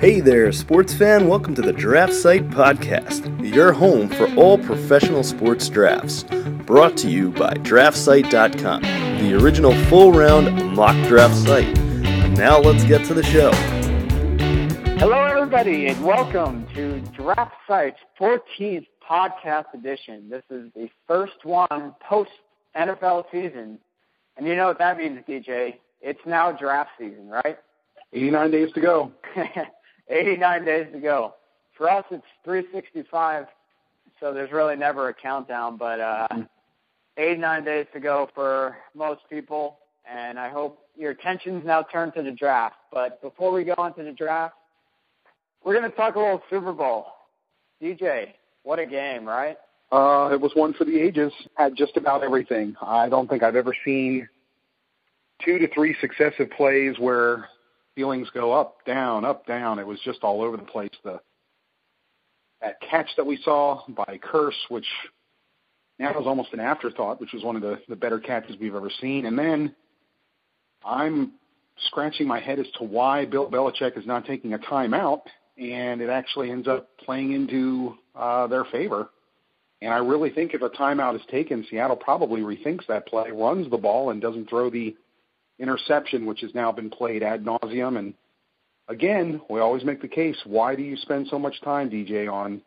Hey there, sports fan. Welcome to the Draft Site Podcast, your home for all professional sports drafts. Brought to you by DraftSite.com, the original full round mock draft site. Now let's get to the show. Hello, everybody, and welcome to Draft Site's 14th podcast edition. This is the first one post NFL season. And you know what that means, DJ? It's now draft season, right? 89 days to go. 89 days to go. For us, it's 365, so there's really never a countdown, but uh, 89 days to go for most people, and I hope your attention's now turned to the draft. But before we go on to the draft, we're going to talk a little Super Bowl. DJ, what a game, right? Uh, it was one for the ages. Had just about everything. I don't think I've ever seen two to three successive plays where feelings go up, down, up, down. It was just all over the place. The that catch that we saw by Kearse, which now is almost an afterthought, which was one of the, the better catches we've ever seen. And then I'm scratching my head as to why Bill Belichick is not taking a timeout, and it actually ends up playing into uh, their favor. And I really think if a timeout is taken, Seattle probably rethinks that play, runs the ball, and doesn't throw the interception, which has now been played ad nauseum. And again, we always make the case: why do you spend so much time, DJ, on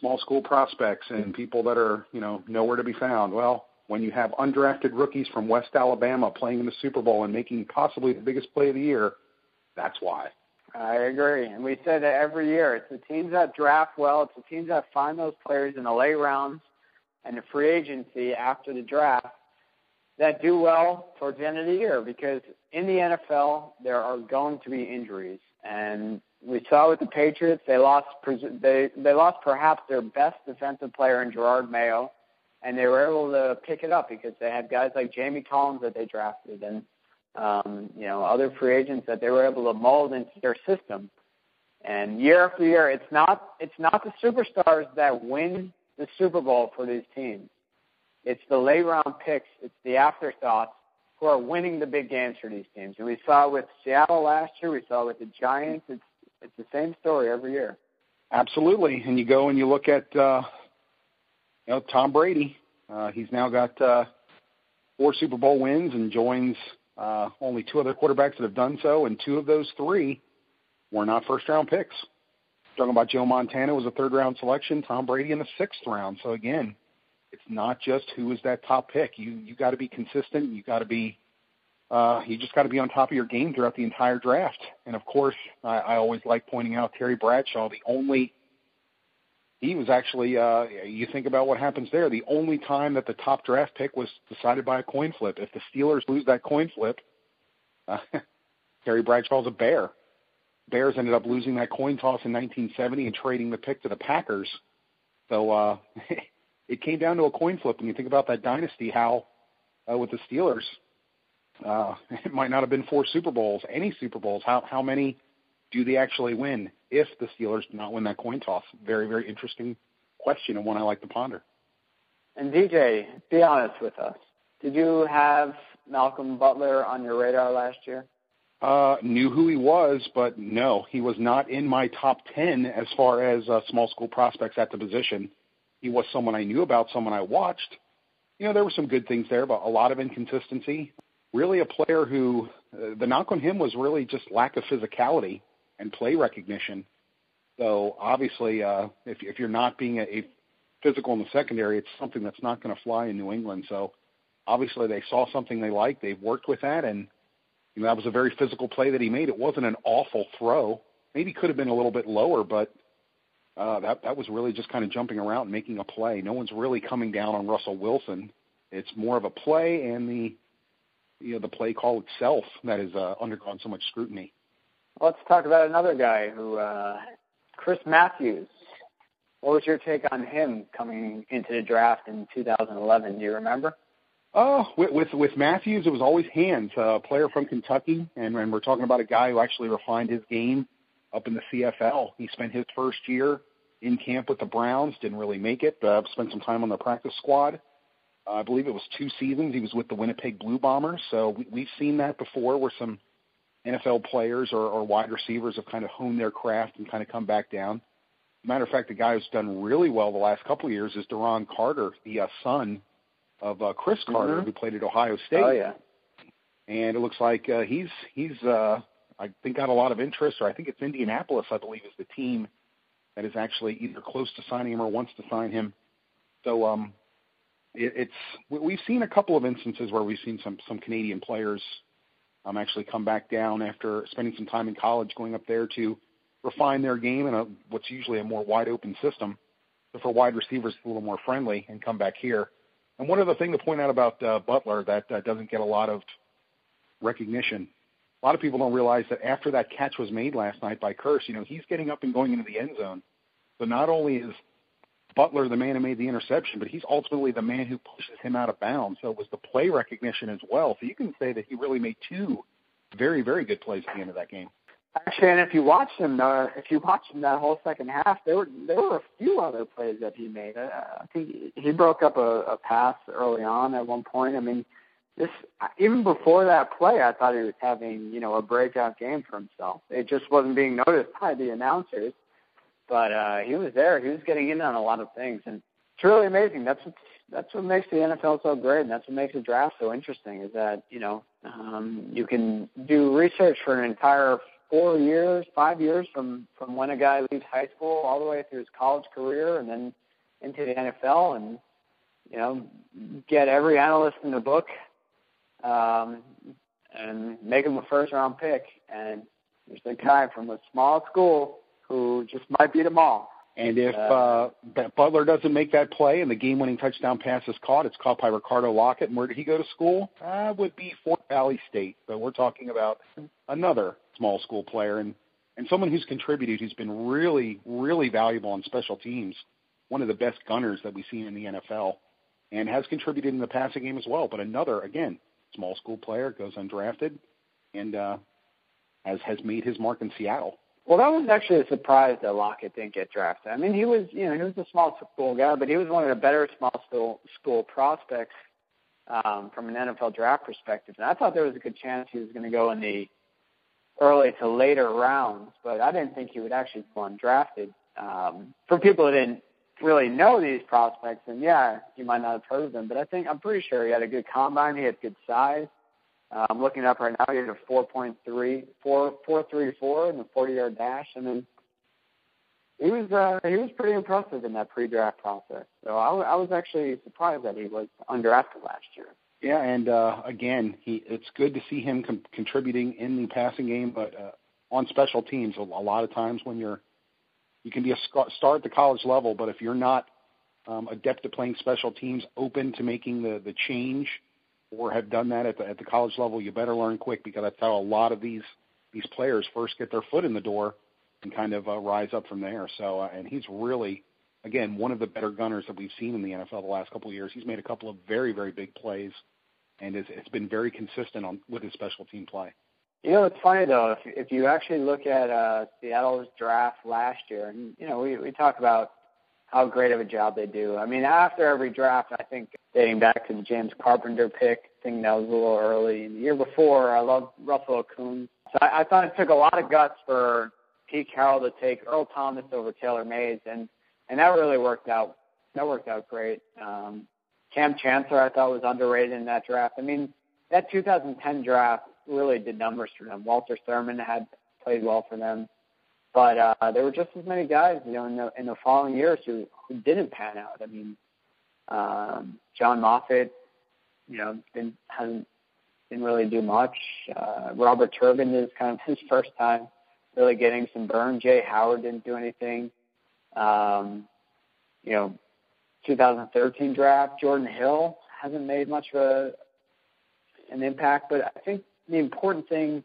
small school prospects and mm-hmm. people that are you know nowhere to be found? Well, when you have undrafted rookies from West Alabama playing in the Super Bowl and making possibly the biggest play of the year, that's why. I agree. And we say that every year. It's the teams that draft well, it's the teams that find those players in the late rounds and the free agency after the draft that do well towards the end of the year because in the NFL there are going to be injuries, and we saw with the Patriots they lost they they lost perhaps their best defensive player in Jerod Mayo, and they were able to pick it up because they had guys like Jamie Collins that they drafted and um, you know other free agents that they were able to mold into their system. And year after year, it's not it's not the superstars that win the Super Bowl for these teams. It's the late round picks. It's the afterthoughts who are winning the big games for these teams. And we saw it with Seattle last year. We saw it with the Giants. It's it's the same story every year. Absolutely. And you go and you look at uh, you know Tom Brady. Uh, he's now got uh, four Super Bowl wins and joins uh, only two other quarterbacks that have done so, and two of those three were not first round picks. Talking about Joe Montana was a third round selection, Tom Brady in the sixth round. So again, it's not just who is that top pick. You you got to be consistent. You got to be uh, you just got to be on top of your game throughout the entire draft. And of course, I, I always like pointing out Terry Bradshaw, the only he was actually uh, you think about what happens there. The only time that the top draft pick was decided by a coin flip. If the Steelers lose that coin flip, uh, Terry Bradshaw's a bear. Bears ended up losing that coin toss in 1970 and trading the pick to the Packers. So uh, it came down to a coin flip. When you think about that dynasty, how uh, with the Steelers, uh, it might not have been four Super Bowls, any Super Bowls. How how many do they actually win if the Steelers do not win that coin toss? Very very interesting question and one I like to ponder. And DJ, be honest with us. Did you have Malcolm Butler on your radar last year? Uh, knew who he was, but no, he was not in my top ten as far as uh, small school prospects at the position. He was someone I knew about, someone I watched. You know, there were some good things there, but a lot of inconsistency. Really, a player who uh, the knock on him was really just lack of physicality and play recognition. So obviously, uh, if if you're not being a, a physical in the secondary, it's something that's not going to fly in New England. So obviously, they saw something they liked. They've worked with that, and you know that was a very physical play that he made. It wasn't an awful throw. Maybe could have been a little bit lower, but that that was really just kind of jumping around and making a play. No one's really coming down on Russell Wilson. It's more of a play and the you know the play call itself that has uh, undergone so much scrutiny. Let's talk about another guy who uh, Chris Matthews. What was your take on him coming into the draft in 2011? Do you remember? Oh, with with, with Matthews, it was always hands. A uh, player from Kentucky, and, and we're talking about a guy who actually refined his game up in the CFL. He spent his first year in camp with the Browns, didn't really make it. Uh, spent some time on the practice squad. Uh, I believe it was two seasons. He was with the Winnipeg Blue Bombers. So we, we've seen that before, where some NFL players or, or wide receivers have kind of honed their craft and kind of come back down. Matter of fact, the guy who's done really well the last couple of years is Duron Carter, the uh, son of uh, Cris Carter, mm-hmm. who played at Ohio State. Oh yeah. And it looks like uh, he's he's uh, I think got a lot of interest, or I think it's Indianapolis, I believe, is the team that is actually either close to signing him or wants to sign him. So um, it, it's we've seen a couple of instances where we've seen some some Canadian players um, actually come back down after spending some time in college, going up there to refine their game in a what's usually a more wide open system. So for wide receivers, it's a little more friendly, and come back here. And one other thing to point out about uh, Butler that uh, doesn't get a lot of recognition. A lot of people don't realize that after that catch was made last night by Kearse, you know, he's getting up and going into the end zone. So not only is Butler the man who made the interception, but he's ultimately the man who pushes him out of bounds. So it was the play recognition as well. So you can say that he really made two very, very good plays at the end of that game. Actually, and if you watch him, uh, if you watch him that whole second half, there were there were a few other plays that he made. Uh, I think he broke up a, a pass early on at one point. I mean, this even before that play, I thought he was having you know a breakout game for himself. It just wasn't being noticed by the announcers, but uh, he was there. He was getting in on a lot of things, and it's really amazing. That's what that's what makes the NFL so great, and that's what makes the draft so interesting. Is that you know um, you can do research for an entire four years, five years from from when a guy leaves high school all the way through his college career, and then into the NFL, and you know get every analyst in the book, um, and make him a first round pick. And there's a guy from a small school who just might beat them all. And if uh, uh, Butler doesn't make that play and the game-winning touchdown pass is caught, it's caught by Ricardo Lockette. And where did he go to school? Uh, would be Fort Valley State. But we're talking about another small school player and and someone who's contributed, who's been really, really valuable on special teams. One of the best gunners that we've seen in the NFL, and has contributed in the passing game as well. But another, again, small school player goes undrafted, and uh, has has made his mark in Seattle. Well, that was actually a surprise that Lockette didn't get drafted. I mean, he was, you know, he was a small school guy, but he was one of the better small school school prospects um, from an NFL draft perspective. And I thought there was a good chance he was going to go in the early to later rounds, but I didn't think he would actually go undrafted. Um, for people who didn't really know these prospects, and yeah, you might not have heard of them, but I think I'm pretty sure he had a good combine. He had good size. Uh, I'm looking up right now. He had a 4.3, 4, 4.34 in the 40-yard dash, and then he was uh, he was pretty impressive in that pre-draft process. So I, I was actually surprised that he was undrafted last year. Yeah, and uh, again, he it's good to see him com- contributing in the passing game, but uh, on special teams, a lot of times when you're you can be a star at the college level, but if you're not um, adept at playing special teams, open to making the the change, or have done that at the at the college level, you better learn quick because that's how a lot of these these players first get their foot in the door and kind of uh, rise up from there. So, uh, and he's really again one of the better gunners that we've seen in the NFL the last couple of years. He's made a couple of very very big plays and it's, it's been very consistent on with his special team play. You know, it's funny though. If if you actually look at uh, Seattle's draft last year, and you know, we we talk about how great of a job they do. I mean, after every draft, I think dating back to the James Carpenter pick, I think that was a little early. And the year before, I loved Russell Okung. So I, I thought it took a lot of guts for Pete Carroll to take Earl Thomas over Taylor Mays, and and that really worked out. That worked out great. Um, Kam Chancellor, I thought, was underrated in that draft. I mean, that 2010 draft really did numbers for them. Walter Thurmond had played well for them, but uh, there were just as many guys, you know, in the in the following years who who didn't pan out. I mean, um, John Moffitt, you know, didn't hasn't didn't really do much. Uh, Robert Turbin is kind of his first time really getting some burn. Jaye Howard didn't do anything. Um, you know, 2013 draft. Jordan Hill hasn't made much of a, an impact, but I think the important thing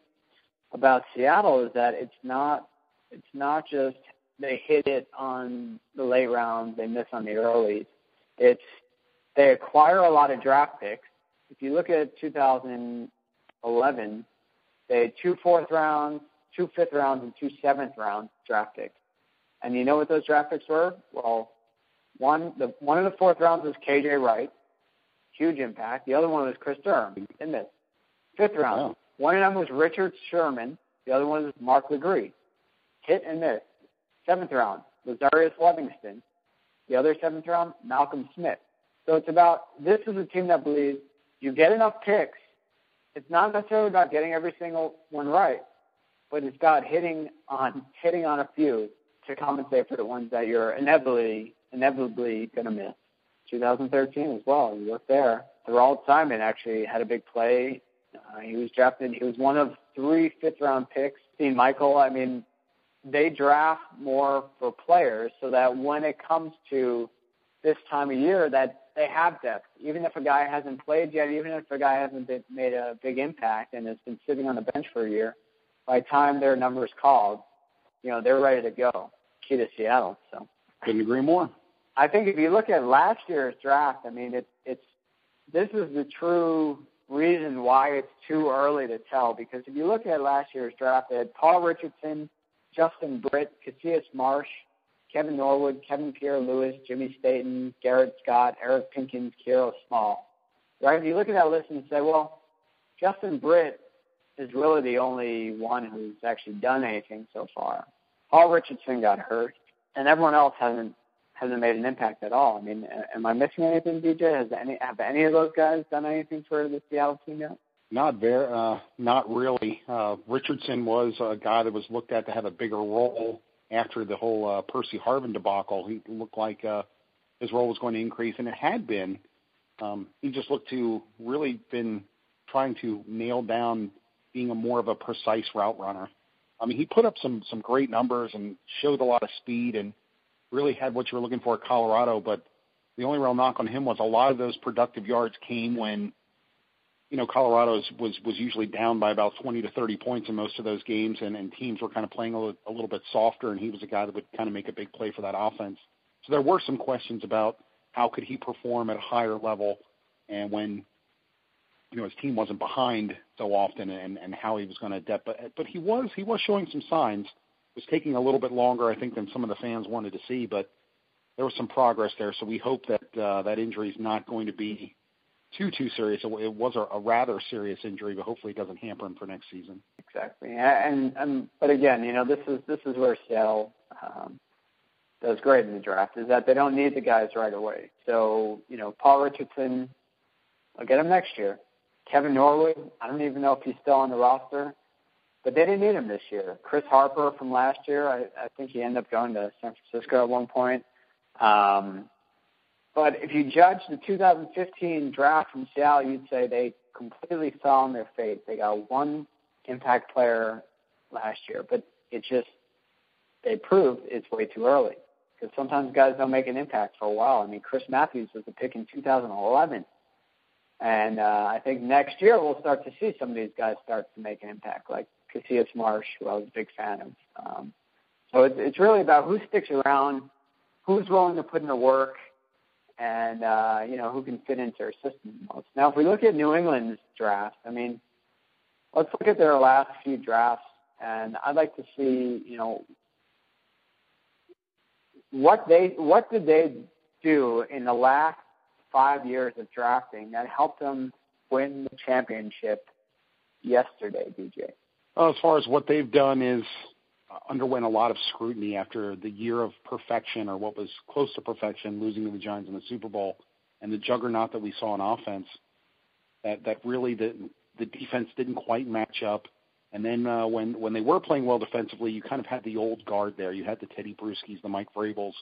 about Seattle is that it's not it's not just they hit it on the late rounds, they miss on the early. It's they acquire a lot of draft picks. If you look at 2011, they had two fourth rounds, two fifth rounds, and two seventh round draft picks. And you know what those draft picks were? Well, one, the one in the fourth round was KJ Wright, huge impact. The other one was Kris Durham, in this fifth round. One of them was Richard Sherman. The other one was Mark Legree. Hit and miss. Seventh round, Lazarius Livingston. The other seventh round, Malcolm Smith. So it's about this is a team that believes you get enough picks. It's not necessarily about getting every single one right, but it's about hitting on hitting on a few to compensate for the ones that you're inevitably inevitably going to miss. 2013 as well. You look there. Tharold Simon actually had a big play. Uh, he was drafted. He was one of three fifth round picks. Dean Michael. I mean, they draft more for players so that when it comes to this time of year, that they have depth. Even if a guy hasn't played yet, even if a guy hasn't been, made a big impact and has been sitting on the bench for a year, by the time their number is called, you know they're ready to go. Key to Seattle. So couldn't agree more. I think if you look at last year's draft, I mean it's it's this is the true reason why it's too early to tell. Because if you look at last year's draft, they had Paul Richardson, Justin Britt, Cassius Marsh, Kevin Norwood, Kevin Pierre-Louis, Jimmy Staten, Garrett Scott, Eric Pinkins, Kiero Small. Right? If you look at that list and say, well, Justin Britt is really the only one who's actually done anything so far. Paul Richardson got hurt, and everyone else hasn't hasn't made an impact at all. I mean, am I missing anything, DJ? Has any have any of those guys done anything for the Seattle team yet? Not very, uh, not really. Uh, Richardson was a guy that was looked at to have a bigger role after the whole uh, Percy Harvin debacle. He looked like uh, his role was going to increase, and it had been. Um, he just looked to really been trying to nail down being a more of a precise route runner. I mean, he put up some some great numbers and showed a lot of speed and really had what you were looking for at Colorado. But the only real knock on him was a lot of those productive yards came when you know, Colorado was was usually down by about 20 to 30 points in most of those games, and, and teams were kind of playing a little, a little bit softer, and he was a guy that would kind of make a big play for that offense. So there were some questions about how could he perform at a higher level, and when you know his team wasn't behind so often, and, and how he was going to adapt. But but he was he was showing some signs. Was taking a little bit longer, I think, than some of the fans wanted to see, but there was some progress there. So we hope that uh, that injury is not going to be too too serious. It was a, a rather serious injury, but hopefully it doesn't hamper him for next season. Exactly, and and but again, you know, this is this is where Seattle um, does great in the draft is that they don't need the guys right away. So you know, Paul Richardson, I'll get him next year. Kevin Norwood, I don't even know if he's still on the roster, but they didn't need him this year. Chris Harper from last year, I, I think he ended up going to San Francisco at one point. Um, but if you judge the 2015 draft from Seattle, you'd say they completely fell on their fate. They got one impact player last year, but it just they proved it's way too early because sometimes guys don't make an impact for a while. I mean, Chris Matthews was the pick in 2011, and uh, I think next year we'll start to see some of these guys start to make an impact, like Cassius Marsh, who I was a big fan of. Um, so it's, it's really about who sticks around, who's willing to put in the work, and uh, you know who can fit into our system the most. Now, if we look at New England's draft, I mean, let's look at their last few drafts, and I'd like to see you know what they what did they do in the last five years of drafting that helped them win the championship yesterday, DJ. As far as what they've done is uh, underwent a lot of scrutiny after the year of perfection or what was close to perfection, losing to the Giants in the Super Bowl, and the juggernaut that we saw in offense. That that really the the defense didn't quite match up. And then uh, when when they were playing well defensively, you kind of had the old guard there. You had the Tedy Bruschis, the Mike Vrabels,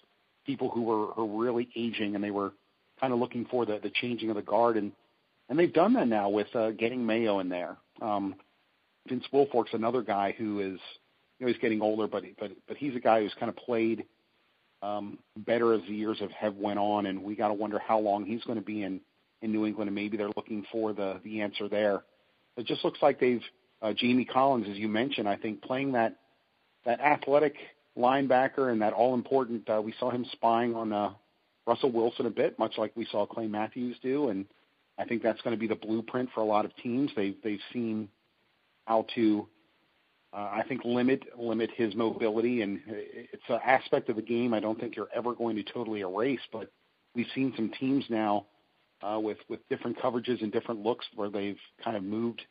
people who were, were really aging, and they were kind of looking for the the changing of the guard. And and they've done that now with uh, getting Mayo in there. Um, Vince Wilfork's another guy who is you know he's getting older, but but but he's a guy who's kind of played um, better as the years have, have went on, and we got to wonder how long he's going to be in in New England, and maybe they're looking for the the answer there. It just looks like they've uh, Jamie Collins, as you mentioned, I think playing that that athletic linebacker and that all important. Uh, we saw him spying on uh, Russell Wilson a bit, much like we saw Clay Matthews do, and I think that's going to be the blueprint for a lot of teams. They've they've seen how to uh, I think limit limit his mobility, and it's an aspect of the game I don't think you're ever going to totally erase. But we've seen some teams now uh, with with different coverages and different looks where they've kind of moved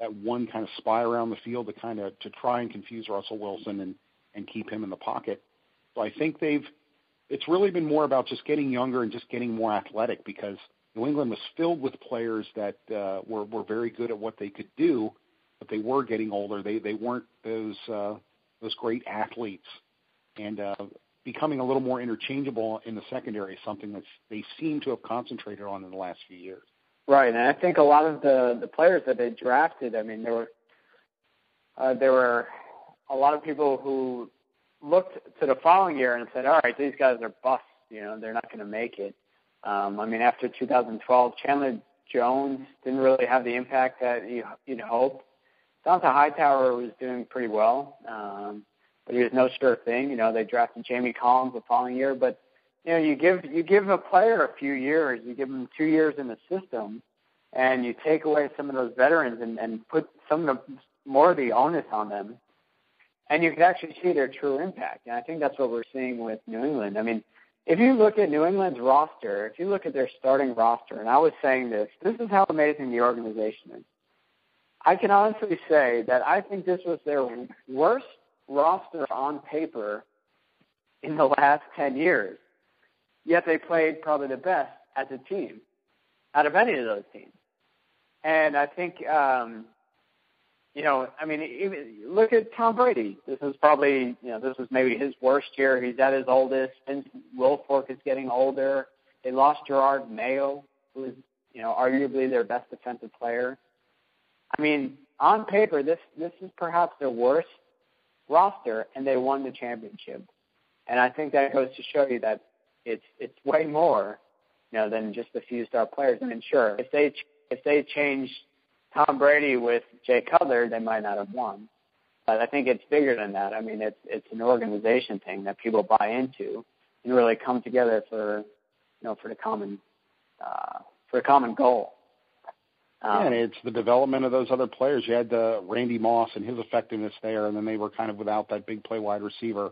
that one kind of spy around the field to kind of to try and confuse Russell Wilson and and keep him in the pocket. So I think they've it's really been more about just getting younger and just getting more athletic because New England was filled with players that uh, were were very good at what they could do, but they were getting older. They they weren't those uh, those great athletes, and uh, becoming a little more interchangeable in the secondary is something that they seem to have concentrated on in the last few years. Right, and I think a lot of the the players that they drafted, I mean, there were uh, there were a lot of people who looked to the following year and said, "All right, these guys are busts. You know, they're not going to make it." Um, I mean, after 2012, Chandler Jones didn't really have the impact that you, you'd hope. Dont'a Hightower was doing pretty well, um, but he was no sure thing. You know, they drafted Jamie Collins the following year, but you know, you give you give a player a few years, you give them two years in the system, and you take away some of those veterans and, and put some of the more of the onus on them, and you can actually see their true impact. And I think that's what we're seeing with New England. I mean, if you look at New England's roster, if you look at their starting roster, and I was saying this, this is how amazing the organization is. I can honestly say that I think this was their worst roster on paper in the last 10 years. Yet they played probably the best as a team out of any of those teams. And I think um, you know, I mean, even, look at Tom Brady. This is probably, you know, this was maybe his worst year. He's at his oldest. Vince Wilfork is getting older. They lost Jerod Mayo, who is, you know, arguably their best defensive player. I mean, on paper, this this is perhaps their worst roster, and they won the championship. And I think that goes to show you that it's it's way more, you know, than just a few star players. I mean, sure, if they if they change Tom Brady with Jay Cutler, they might not have won. But I think it's bigger than that. I mean, it's it's an organization thing that people buy into and really come together for, you know, for the common uh, for a common goal. Um, yeah, and it's the development of those other players. You had uh, Randy Moss and his effectiveness there, and then they were kind of without that big play wide receiver.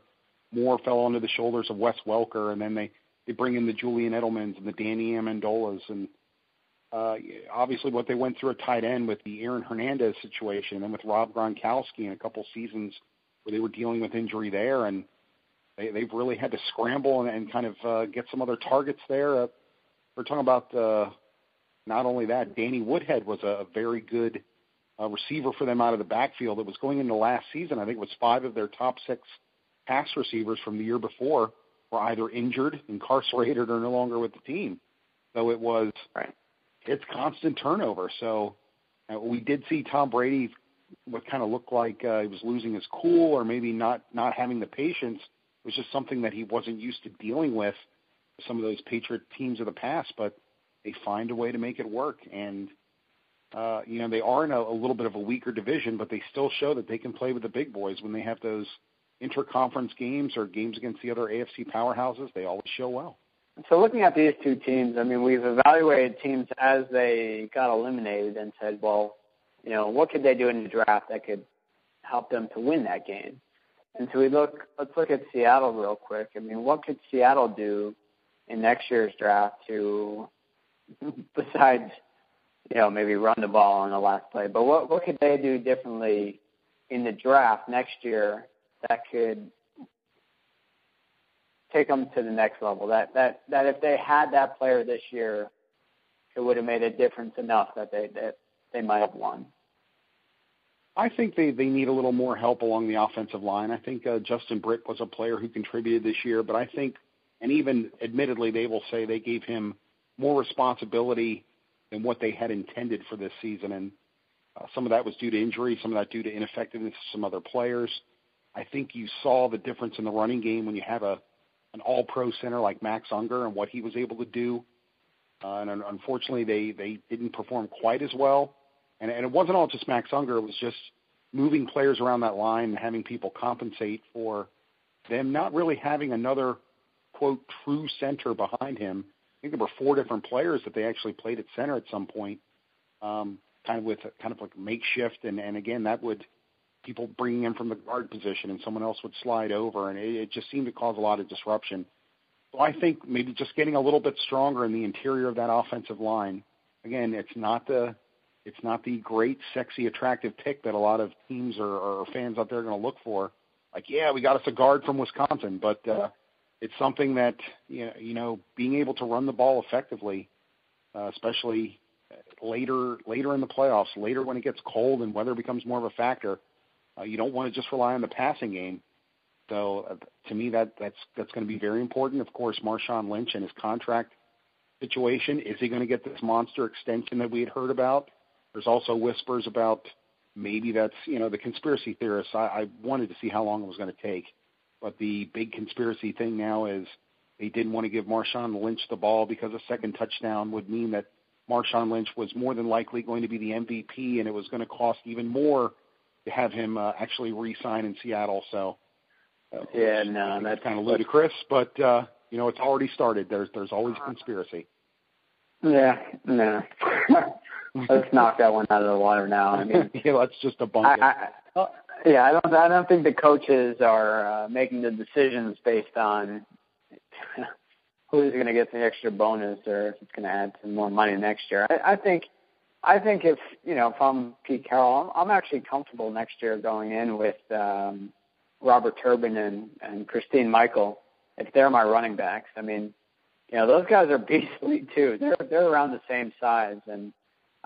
More fell onto the shoulders of Wes Welker, and then they they bring in the Julian Edelmans and the Danny Amendolas, and uh, obviously what they went through at tight end with the Aaron Hernandez situation and with Rob Gronkowski in a couple seasons where they were dealing with injury there, and they, they've really had to scramble and, and kind of uh, get some other targets there. Uh, we're talking about uh, not only that, Danny Woodhead was a very good uh, receiver for them out of the backfield. It was going into last season. I think it was five of their top six pass receivers from the year before were either injured, incarcerated, or no longer with the team. So it was right it's constant turnover. So uh, we did see Tom Brady what kind of looked like uh, he was losing his cool or maybe not not having the patience it was just something that he wasn't used to dealing with some of those Patriot teams of the past, but they find a way to make it work. And uh, you know they are in a, a little bit of a weaker division, but they still show that they can play with the big boys when they have those interconference games or games against the other AFC powerhouses. They always show well. So looking at these two teams, I mean, we've evaluated teams as they got eliminated and said, well, you know, what could they do in the draft that could help them to win that game? And so we look, let's look at Seattle real quick. I mean, what could Seattle do in next year's draft to, besides, you know, maybe run the ball on the last play, but what, what could they do differently in the draft next year that could take them to the next level. That that that if they had that player this year, it would have made a difference enough that they that they might have won. I think they they need a little more help along the offensive line. I think uh, Justin Britt was a player who contributed this year, but I think, and even admittedly, they will say they gave him more responsibility than what they had intended for this season, and uh, some of that was due to injury, some of that due to ineffectiveness of some other players. I think you saw the difference in the running game when you have a an all-pro center like Max Unger and what he was able to do. Uh, and unfortunately, they they didn't perform quite as well. And, and it wasn't all just Max Unger; it was just moving players around that line and having people compensate for them not really having another quote true center behind him. Think there were four different players that they actually played at center at some point, um, kind of with kind of like makeshift. And, and again, that would people bringing in from the guard position and someone else would slide over, and it, it just seemed to cause a lot of disruption. So I think maybe just getting a little bit stronger in the interior of that offensive line. Again, it's not the it's not the great, sexy, attractive pick that a lot of teams or, or fans out there are going to look for. Like, yeah, we got us a guard from Wisconsin, but uh, it's something that you know, being able to run the ball effectively, uh, especially later later in the playoffs, later when it gets cold and weather becomes more of a factor, uh, you don't want to just rely on the passing game. So uh, to me, that that's that's going to be very important. Of course, Marshawn Lynch and his contract situation. Is he going to get this monster extension that we had heard about? There's also whispers about maybe that's you know the conspiracy theorists. I, I wanted to see how long it was going to take, but the big conspiracy thing now is they didn't want to give Marshawn Lynch the ball because a second touchdown would mean that Marshawn Lynch was more than likely going to be the MVP, and it was going to cost even more to have him uh, actually re-sign in Seattle. So uh, yeah, no, that's kind of ludicrous, but uh, you know it's already started. There's there's always a conspiracy. Yeah, no. let's knock that one out of the water now. I mean, yeah, let's just debunk I, I, yeah, I don't. I don't think the coaches are uh, making the decisions based on who's going to get the extra bonus or if it's going to add some more money next year. I, I think I think if you know if I'm Pete Carroll, I'm, I'm actually comfortable next year going in with um, Robert Turbin and, and Christine Michael if they're my running backs. I mean, you know those guys are beastly too. They're they're around the same size, and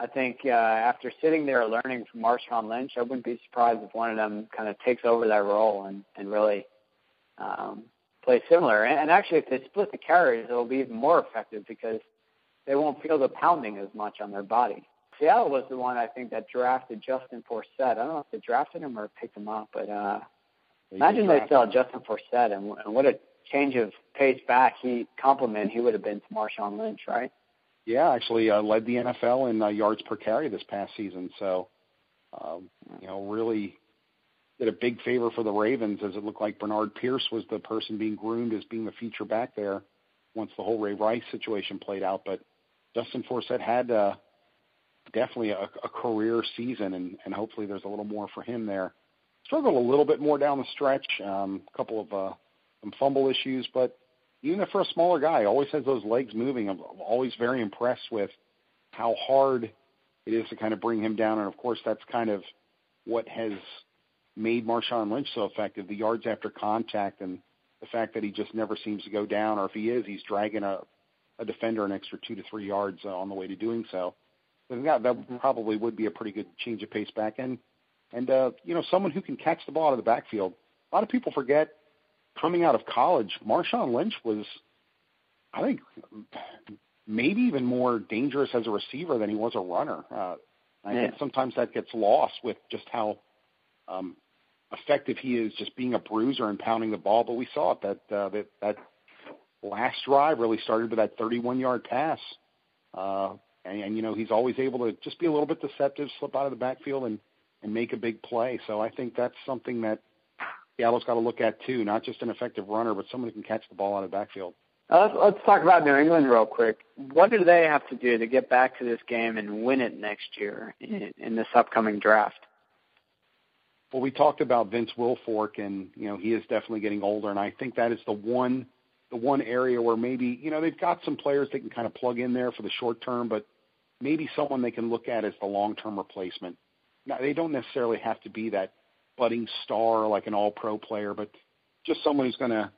I think uh, after sitting there learning from Marshawn Lynch, I wouldn't be surprised if one of them kind of takes over that role and and really um, play similar. And, and actually, if they split the carries, it'll be even more effective because they won't feel the pounding as much on their body. Seattle was the one I think that drafted Justin Forsett. I don't know if they drafted him or picked him up, but uh, imagine they had Justin Forsett and, and what a change of pace back he compliment he would have been to Marshawn Lynch, right? Yeah, actually uh, led the NFL in uh, yards per carry this past season. So, um, you know, really did a big favor for the Ravens as it looked like Bernard Pierce was the person being groomed as being the feature back there once the whole Ray Rice situation played out. But Justin Forsett had uh, definitely a, a career season, and, and hopefully there's a little more for him there. Struggled a little bit more down the stretch, um, a couple of uh, some fumble issues, but even for a smaller guy, always has those legs moving. I'm always very impressed with how hard it is to kind of bring him down, and of course that's kind of what has made Marshawn Lynch so effective. The yards after contact and the fact that he just never seems to go down, or if he is, he's dragging a, a defender an extra two to three yards uh, on the way to doing so. So that, that probably would be a pretty good change of pace back end. And, uh, you know, someone who can catch the ball out of the backfield. A lot of people forget coming out of college, Marshawn Lynch was, I think, maybe even more dangerous as a receiver than he was a runner. Uh, I yeah. think sometimes that gets lost with just how um, effective he is just being a bruiser and pounding the ball. But we saw it that uh, that that last drive really started with that 31-yard pass. Uh, and, and you know he's always able to just be a little bit deceptive, slip out of the backfield, and and make a big play. So I think that's something that Seattle's got to look at too, not just an effective runner, but someone who can catch the ball out of the backfield. Uh, let's, let's talk about New England real quick. What do they have to do to get back to this game and win it next year in, in this upcoming draft? Well, we talked about Vince Wilfork, and you know he is definitely getting older, and I think that is the one the one area where maybe you know they've got some players they can kind of plug in there for the short term, but maybe someone they can look at as the long term replacement. Now they don't necessarily have to be that budding star like an all pro player, but just someone who's going to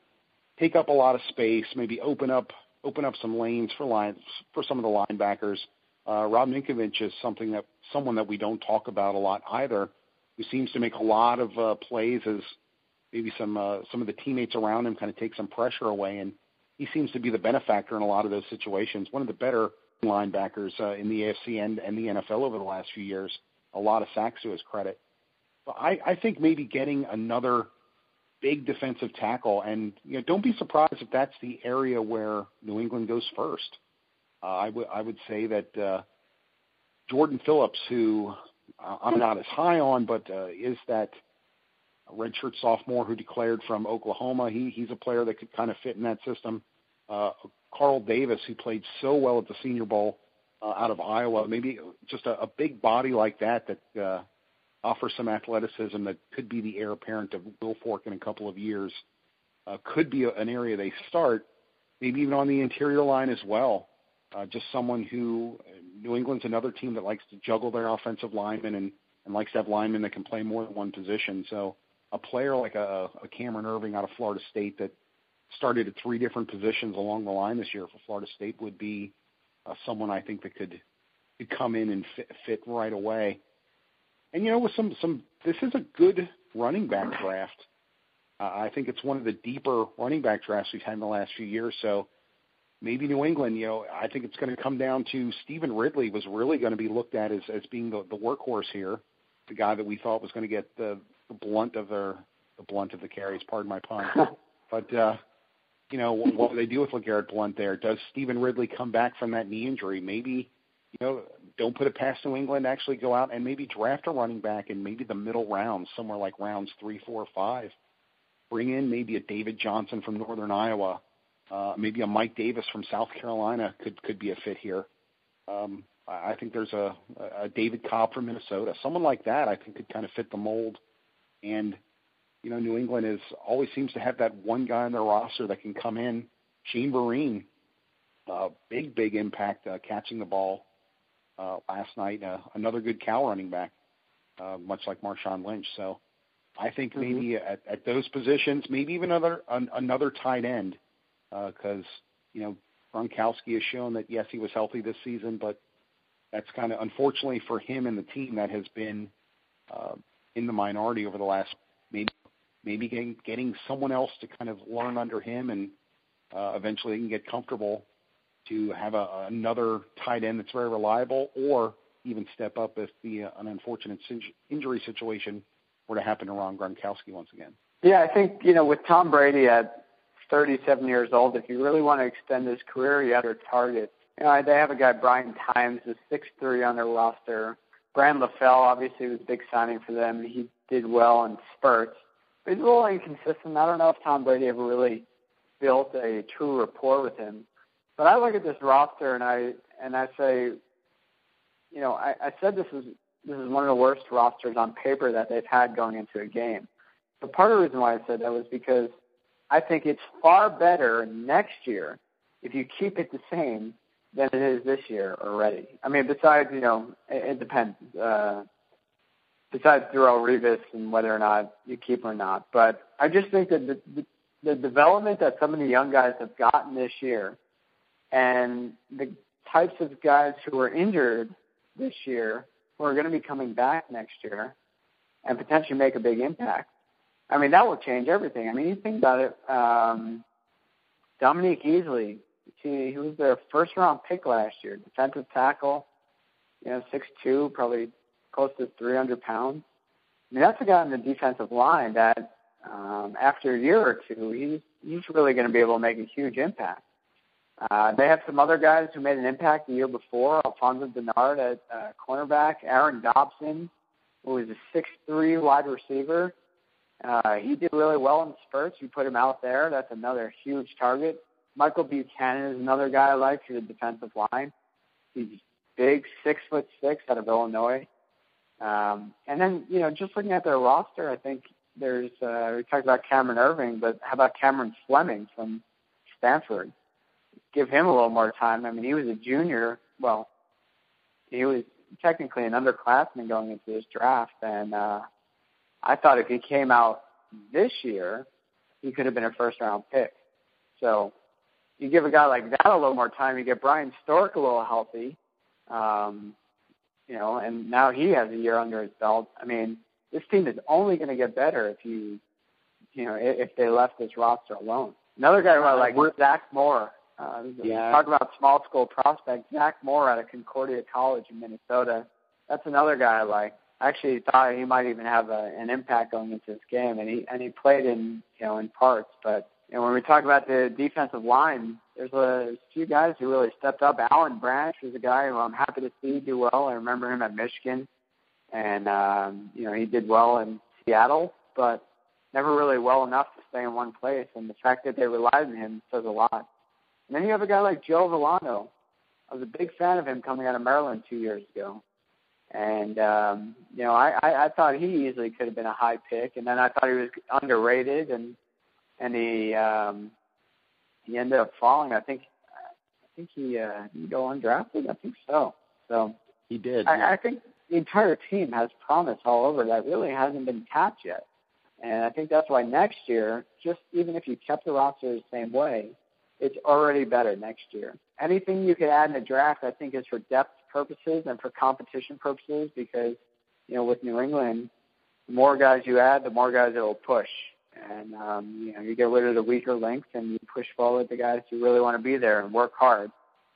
take up a lot of space, maybe open up open up some lanes for lines for some of the linebackers. Uh, Rob Ninkovich is something that someone that we don't talk about a lot either who seems to make a lot of uh, plays as maybe some uh, some of the teammates around him kind of take some pressure away, and he seems to be the benefactor in a lot of those situations. One of the better linebackers uh, in the AFC and, and the NFL over the last few years. A lot of sacks to his credit. I, I think maybe getting another big defensive tackle, and you know, don't be surprised if that's the area where New England goes first. Uh, I would I would say that uh, Jordan Phillips, who uh, I'm not as high on, but uh, is that redshirt sophomore who declared from Oklahoma. He he's a player that could kind of fit in that system. Uh, Carl Davis, who played so well at the Senior Bowl uh, out of Iowa, maybe just a, a big body like that that uh, offers some athleticism that could be the heir apparent of Wilfork in a couple of years. Uh, could be a, an area they start, maybe even on the interior line as well. Uh, just someone who New England's another team that likes to juggle their offensive linemen and, and likes to have linemen that can play more than one position. So a player like a, a Cameron Erving out of Florida State that started at three different positions along the line this year for Florida State would be uh, someone I think that could could come in and fit, fit right away. And you know, with some some, this is a good running back draft. Uh, I think it's one of the deeper running back drafts we've had in the last few years. So maybe New England, you know, I think it's going to come down to Stevan Ridley was really going to be looked at as as being the, the workhorse here, the guy that we thought was going to get the, the blunt of their the blunt of the carries. Pardon my pun. but uh, you know, what do they do with LeGarrette Blunt there? Does Stevan Ridley come back from that knee injury? Maybe, you know, don't put it past New England. Actually, go out and maybe draft a running back in maybe the middle rounds, somewhere like rounds three, four, five. Bring in maybe a David Johnson from Northern Iowa uh, maybe a Mike Davis from South Carolina could could be a fit here. Um, I think there's a, a David Cobb from Minnesota, someone like that. I think could kind of fit the mold. And you know, New England is always seems to have that one guy on their roster that can come in. Shane Vereen, uh, big big impact uh, catching the ball uh, last night. Uh, another good Cal running back, uh, much like Marshawn Lynch. So I think mm-hmm. maybe at, at those positions, maybe even another an, another tight end because uh, you know Gronkowski has shown that yes, he was healthy this season, but that's kind of unfortunately for him and the team that has been uh, in the minority over the last maybe maybe getting getting someone else to kind of learn under him and uh, eventually they can get comfortable to have a, another tight end that's very reliable or even step up if the uh, an unfortunate injury situation were to happen to Rob Gronkowski once again. Yeah, I think you know with Tom Brady at 37 years old. If you really want to extend his career, you have to target. You know, they have a guy, Brian Tyms, who's 6'3 on their roster. Brand LaFell obviously was a big signing for them. He did well in spurts. But he's a little inconsistent. I don't know if Tom Brady ever really built a true rapport with him. But I look at this roster and I and I say, you know, I, I said this is this is one of the worst rosters on paper that they've had going into a game. But part of the reason why I said that was because I think it's far better next year if you keep it the same than it is this year already. I mean, besides, you know, it, it depends. Uh, besides Darrelle Revis and whether or not you keep or not, but I just think that the, the, the development that some of the young guys have gotten this year, and the types of guys who are injured this year who are going to be coming back next year and potentially make a big impact I mean, that will change everything. I mean, you think about it. Um, Dominique Easley, he, he was their first round pick last year, defensive tackle, you know, six two, probably close to 300 pounds. I mean, that's a guy on the defensive line that um, after a year or two, he's he's really going to be able to make a huge impact. Uh, they have some other guys who made an impact the year before. Alfonso Dennard at uh, cornerback, Aaron Dobson, who was a six-three wide receiver. Uh, he did really well in spurts. You put him out there. That's another huge target. Michael Buchanan is another guy I like for the defensive line. He's big, six foot six out of Illinois. Um, and then, you know, just looking at their roster, I think there's, uh, we talked about Cameron Erving, but how about Cameron Fleming from Stanford? Give him a little more time. I mean, he was a junior. Well, he was technically an underclassman going into this draft, and uh, I thought if he came out this year, he could have been a first round pick. So you give a guy like that a little more time, you get Bryan Stork a little healthy, um, you know, and now he has a year under his belt. I mean, this team is only going to get better if you, you know, if they left this roster alone. Another guy who I like Zach Moore. Uh, yeah. Talk about small school prospect. Zach Moore out of Concordia College in Minnesota. That's another guy I like I actually thought he might even have a, an impact going into this game, and he and he played in you know in parts. But you know when we talk about the defensive line, there's a few guys who really stepped up. Alan Branch is a guy who I'm happy to see do well. I remember him at Michigan, and um, you know he did well in Seattle, but never really well enough to stay in one place. And the fact that they relied on him says a lot. And then you have a guy like Joe Vellano. I was a big fan of him coming out of Maryland two years ago. And um, you know, I, I, I thought he easily could have been a high pick, and then I thought he was underrated, and and he um, he ended up falling. I think I think he uh, he go undrafted. I think so. So he did. I, yeah. I think the entire team has promise all over that really hasn't been tapped yet. And I think that's why next year, just even if you kept the roster the same way, it's already better next year. Anything you could add in the draft, I think, is for depth purposes and for competition purposes because, you know, with New England, the more guys you add, the more guys it will push. And, um, you know, you get rid of the weaker links and you push forward the guys who really want to be there and work hard.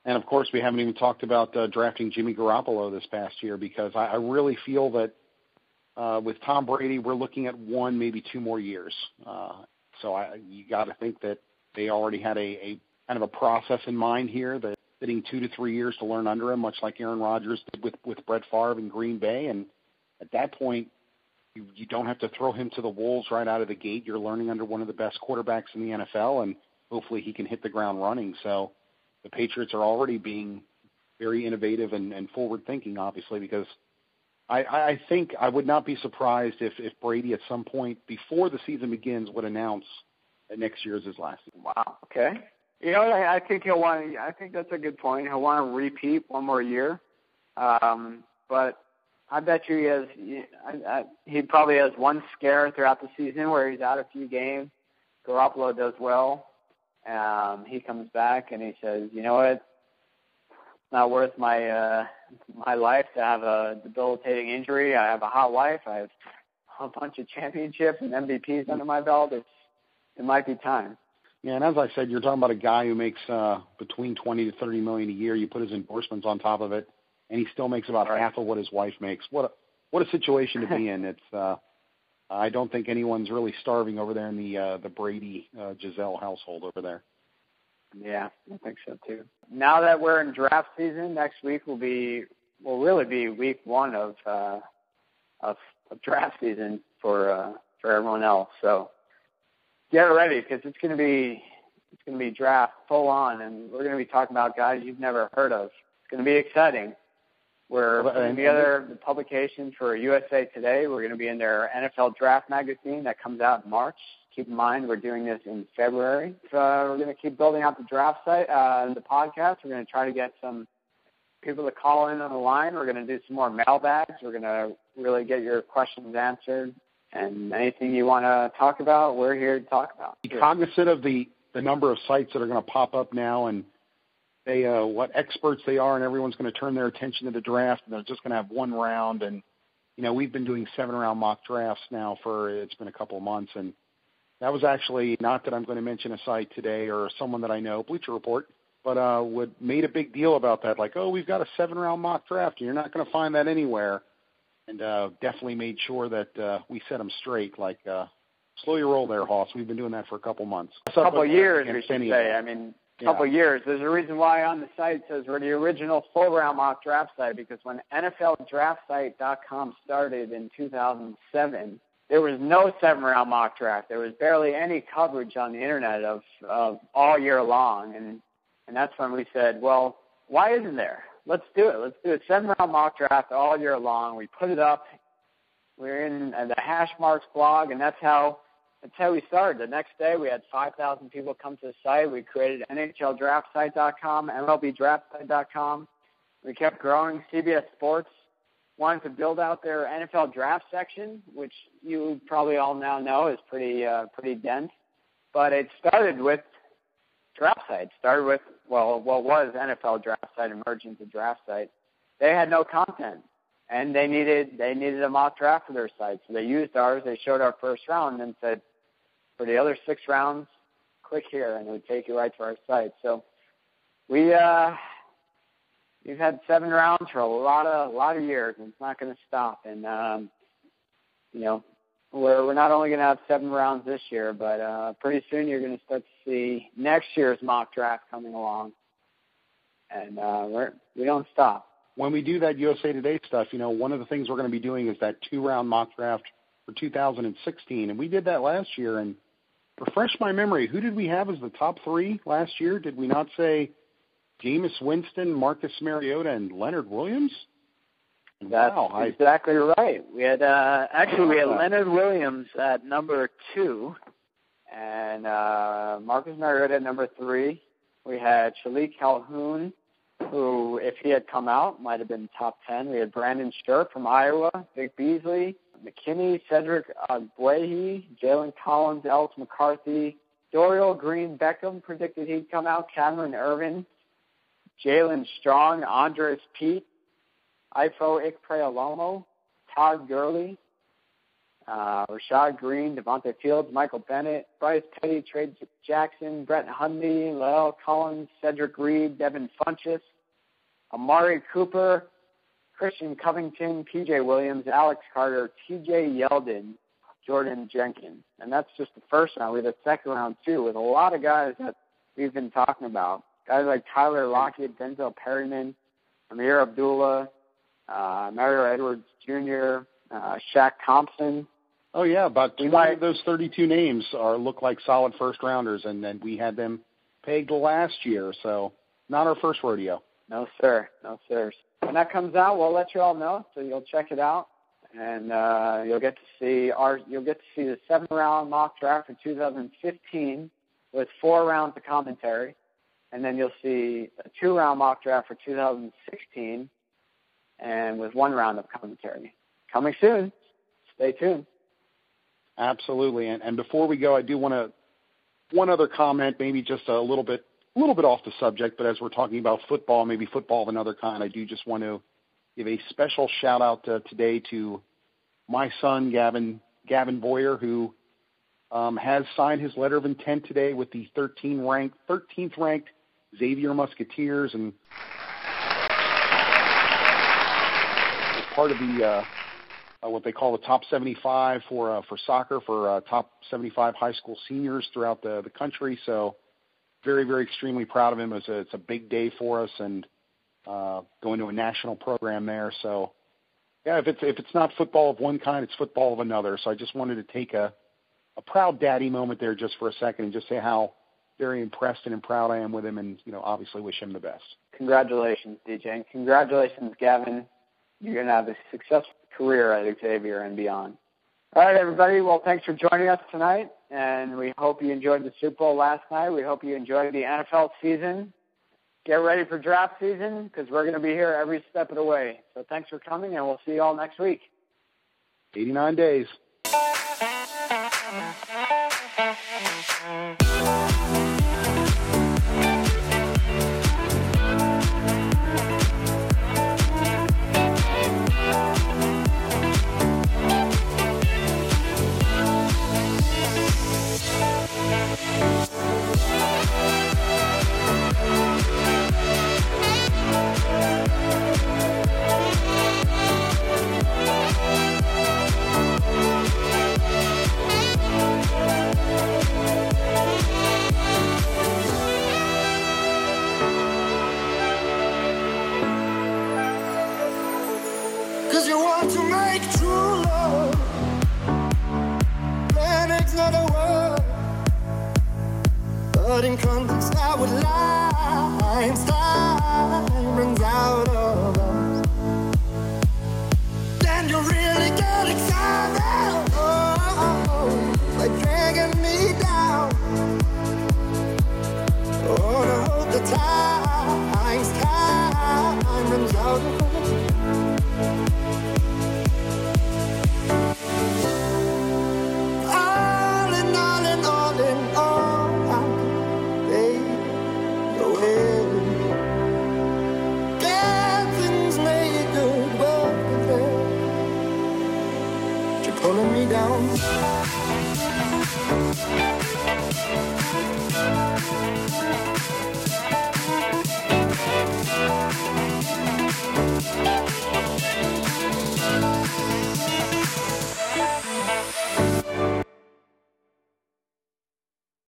And of course, we haven't even talked about uh, drafting Jimmy Garoppolo this past year because I, I really feel that uh, with Tom Brady, we're looking at one, maybe two more years. Uh, so I, you got to think that they already had a, a kind of a process in mind here that sitting two to three years to learn under him, much like Aaron Rodgers did with with Brett Favre in Green Bay. And at that point, you, you don't have to throw him to the wolves right out of the gate. You're learning under one of the best quarterbacks in the NFL, and hopefully he can hit the ground running. So the Patriots are already being very innovative and, and forward thinking, obviously, because I, I think I would not be surprised if, if Brady at some point before the season begins would announce next year is his last. Wow. Okay. You know, I, I think he'll want. I think that's a good point. He'll want to repeat one more year, um, but I bet you he has. I, I, he probably has one scare throughout the season where he's out a few games. Garoppolo does well. Um, he comes back and he says, "You know what? It's not worth my uh, my life to have a debilitating injury. I have a hot wife. I have a bunch of championships and MVPs under my belt. It's it might be time." Yeah, and as I said, you're talking about a guy who makes uh, between twenty to thirty million a year. You put his endorsements on top of it, and he still makes about half of what his wife makes. What a what a situation to be in. It's uh, I don't think anyone's really starving over there in the uh, the Brady uh, Gisele household over there. Yeah, I think so too. Now that we're in draft season, next week will be will really be week one of uh, of, of draft season for uh, for everyone else. So get ready because it's going to be it's going to be draft full on, and we're going to be talking about guys you've never heard of. It's going to be exciting. We're putting and- together the publication for USA Today. We're going to be in their NFL Draft magazine that comes out in March. Keep in mind, we're doing this in February. So we're going to keep building out the draft site, uh, the podcast. We're going to try to get some people to call in on the line. We're going to do some more mailbags. We're going to really get your questions answered. And anything you want to talk about, we're here to talk about. Be cognizant of the the number of sites that are going to pop up now and they uh, what experts they are, and everyone's going to turn their attention to the draft, and they're just going to have one round. And you know, we've been doing seven round mock drafts now for it's been a couple of months, and that was actually not that I'm going to mention a site today or someone that I know, Bleacher Report, but uh, would made a big deal about that, like, oh, we've got a seven round mock draft, and you're not going to find that anywhere. And uh, definitely made sure that uh, we set them straight, like. Uh, Slow your roll there, Hoss. We've been doing that for a couple months. A couple of years, we should say. I mean, a couple of years. There's a reason why on the site it says we're the original full round mock draft site because when NFLDraftSite.com started in 2007, there was no seven round mock draft. There was barely any coverage on the internet of, of all year long, and and that's when we said, well, why isn't there? Let's do it. Let's do a seven round mock draft all year long. We put it up. We're in uh, the hash marks blog, and that's how that's how we started. The next day, we had 5,000 people come to the site. We created NHLDraftSite.com, MLBDraftSite.com. We kept growing. CBS Sports wanted to build out their NFL draft section, which you probably all now know is pretty uh, pretty dense. But it started with draft site. Started with well, what was NFL draft site emerged into draft site. They had no content and they needed they needed a mock draft for their site. So they used ours. They showed our first round and said, for the other six rounds, click here, and it would take you right to our site. So we uh, we've had seven rounds for a lot of a lot of years, and it's not going to stop. And um, you know, we're we're not only going to have seven rounds this year, but uh, pretty soon you're going to start to see next year's mock draft coming along. And uh, we're we don't stop when we do that USA Today stuff, you know, one of the things we're going to be doing is that two round mock draft for 2016, and we did that last year. And refresh my memory, who did we have as the top three last year? Did we not say Jameis Winston, Marcus Mariota, and Leonard Williams? That's wow, I, exactly right. We had uh, actually we had Leonard Williams at number two, and uh, Marcus Mariota at number three. We had Shilique Calhoun who, if he had come out, might have been top 10. We had Brandon Scherff from Iowa, Vic Beasley, McKinney, Cedric Ogbuehi, Jalen Collins, Ellis McCarthy, Dorial Green Beckham predicted he'd come out, Cameron Erving, Jaelen Strong, Andrus Peat, Ifo Ekpre-Olomu, Todd Gurley, uh, Rashad Greene, Devonte Fields, Michael Bennett, Bryce Petty, Trey Jackson, Brett Hundley, La'el Collins, Cedric Reed, Devin Funchess, Amari Cooper, Christian Covington, PJ Williams, Alex Carter, TJ Yeldon, Jordan Jenkins. And that's just the first round. We have a second round too with a lot of guys that we've been talking about. Guys like Tyler Lockett, Denzel Perryman, Ameer Abdullah, uh, Mario Edwards Jr., uh, Shaq Thompson. Oh yeah, about 20 of those 32 names are look like solid first rounders, and then we had them pegged last year, so not our first rodeo. No sir, no sir. When that comes out, we'll let you all know, so you'll check it out, and uh, you'll get to see our you'll get to see the seven-round mock draft for 2015 with four rounds of commentary, and then you'll see a two round mock draft for 2016, and with one round of commentary coming soon. Stay tuned. Absolutely. And, and before we go, I do want to one other comment, maybe just a little bit a little bit off the subject, but as we're talking about football, maybe football of another kind, I do just want to give a special shout out uh, today to my son Gavin Gavin Boyer, who um, has signed his letter of intent today with the 13 ranked 13th ranked Xavier Musketeers, and part of the uh, uh, what they call the top 75 for uh, for soccer for uh, top 75 high school seniors throughout the the country. So very very extremely proud of him. It's a it's a big day for us and uh, going to a national program there. So yeah, if it's if it's not football of one kind, it's football of another. So I just wanted to take a a proud daddy moment there just for a second and just say how very impressed and proud I am with him and you know obviously wish him the best. Congratulations, DJ, and congratulations, Gavin. You're going to have a successful career at Xavier and beyond. All right, everybody. Well, thanks for joining us tonight, and we hope you enjoyed the Super Bowl last night. We hope you enjoyed the NFL season. Get ready for draft season because we're going to be here every step of the way. So thanks for coming, and we'll see you all next week. 89 days. But in context, I would lie. Time runs out of us. Then you really get excited. Oh, like dragging me down. Oh, no, the time, time runs out of us.